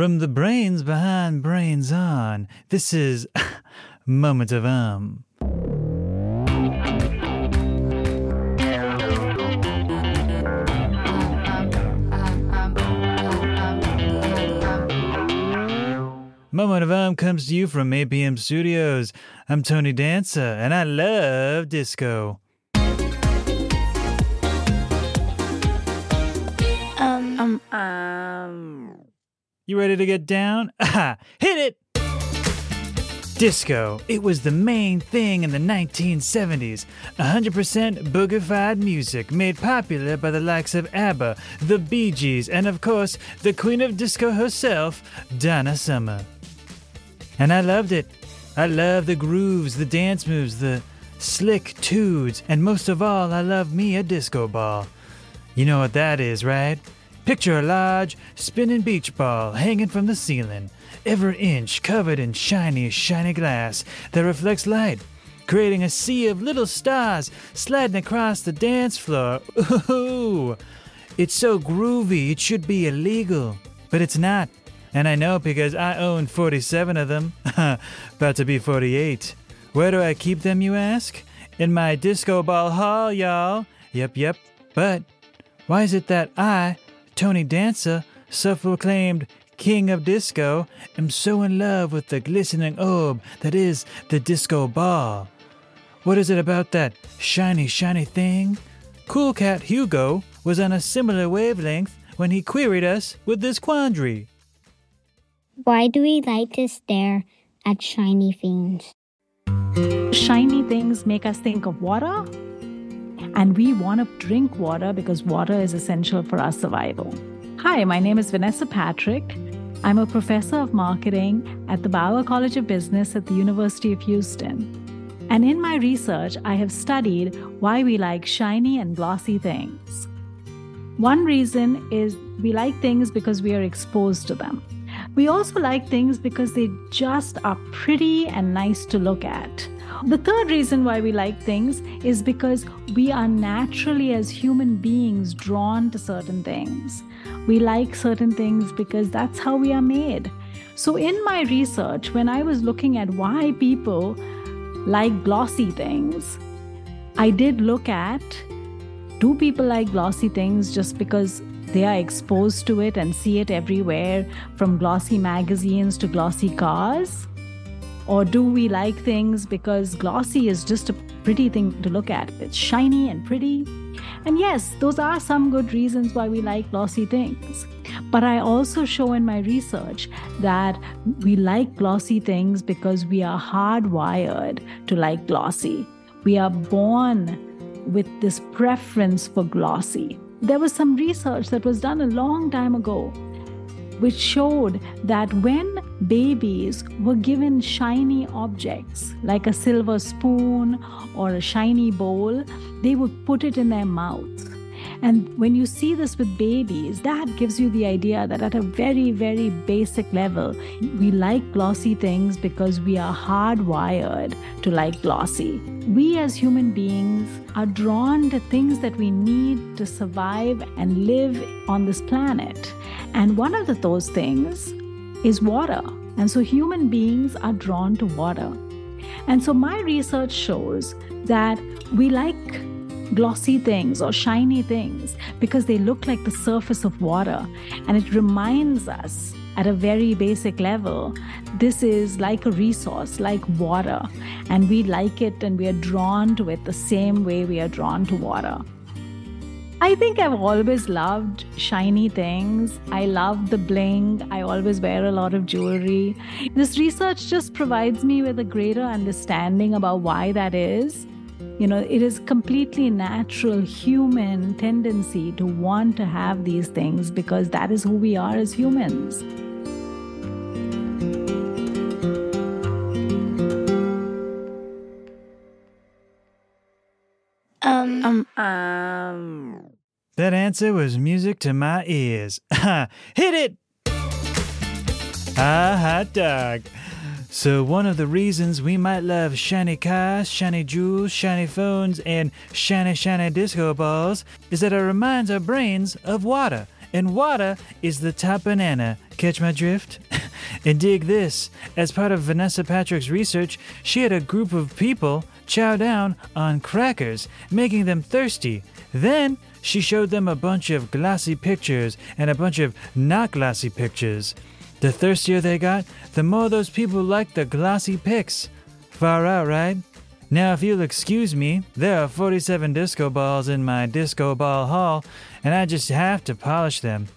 From the brains behind Brains On, this is Moment of Um. Moment of Um comes to you from APM Studios. I'm Tony Danza, and I love disco. Um, um, You ready to get down? Hit it! Disco. It was the main thing in the 1970s. 100% boogified music made popular by the likes of ABBA, the Bee Gees, and of course, the queen of disco herself, Donna Summer. And I loved it. I love the grooves, the dance moves, the slick tudes, and most of all, I love me a disco ball. You know what that is, right? Picture a large, spinning beach ball hanging from the ceiling, every inch covered in shiny, shiny glass that reflects light, creating a sea of little stars sliding across the dance floor. Ooh! It's so groovy, it should be illegal, but it's not. And I know because I own 47 of them. About to be 48. Where do I keep them, you ask? In my disco ball hall, y'all. Yep, yep. But why is it that I, Tony Dancer, self proclaimed king of disco, am so in love with the glistening orb that is the disco ball? What is it about that shiny, shiny thing? Cool Cat Hugo was on a similar wavelength when he queried us with this quandary. why do we like to stare at shiny things? Shiny things make us think of water, and we want to drink water because water is essential for our survival. Hi, my name is Vanessa Patrick. I'm a professor of marketing at the Bauer College of Business at the University of Houston. And in my research, I have studied why we like shiny and glossy things. One reason is we like things because we are exposed to them. We also like things because they just are pretty and nice to look at. The third reason why we like things is because we are naturally, as human beings, drawn to certain things. We like certain things because that's how we are made. So, in my research, when I was looking at why people like glossy things, I did look at do people like glossy things just because they are exposed to it and see it everywhere, from glossy magazines to glossy cars? Or do we like things because glossy is just a pretty thing to look at? It's shiny and pretty. And yes, those are some good reasons why we like glossy things. But I also show in my research that we like glossy things because we are hardwired to like glossy. We are born with this preference for glossy. There was some research that was done a long time ago which showed that when babies were given shiny objects like a silver spoon or a shiny bowl, they would put it in their mouth. And when you see this with babies, that gives you the idea that at a very, very basic level, we like glossy things because we are hardwired to like glossy. We as human beings are drawn to things that we need to survive and live on this planet. And one of the, those things is water. And so human beings are drawn to water. And so my research shows that we like glossy things or shiny things because they look like the surface of water. And it reminds us at a very basic level this is like a resource, like water. And we like it and we are drawn to it the same way we are drawn to water. I think I've always loved shiny things. I love the bling. I always wear a lot of jewelry. This research just provides me with a greater understanding about why that is. You know, it is completely natural human tendency to want to have these things because that is who we are as humans. Um, Um, um. That answer was music to my ears. Hit it! Ah, hot dog. So, one of the reasons we might love shiny cars, shiny jewels, shiny phones, and shiny, shiny disco balls is that it reminds our brains of water and water is the top banana. Catch my drift? and dig this. As part of Vanessa Patrick's research, she had a group of people chow down on crackers, making them thirsty. Then she showed them a bunch of glossy pictures and a bunch of not glossy pictures. The thirstier they got, the more those people liked the glossy pics. Far out, right? Now, if you'll excuse me, there are 47 disco balls in my disco ball hall, and I just have to polish them.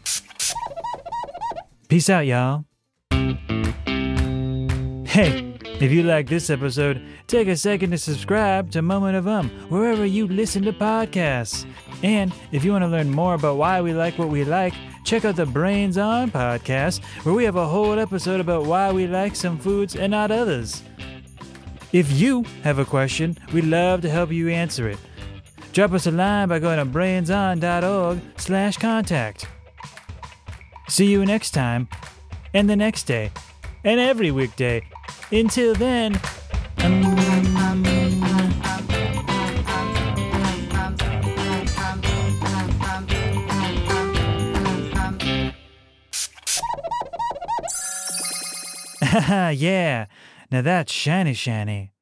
Peace out, y'all. Hey, if you like this episode, take a second to subscribe to Moment of Um wherever you listen to podcasts. And if you want to learn more about why we like what we like, check out the Brains On podcast, where we have a whole episode about why we like some foods and not others. If you have a question, we'd love to help you answer it. Drop us a line by going to brainson.org slash contact. See you next time, and the next day, and every weekday. Until then, yeah, now that's shiny shiny.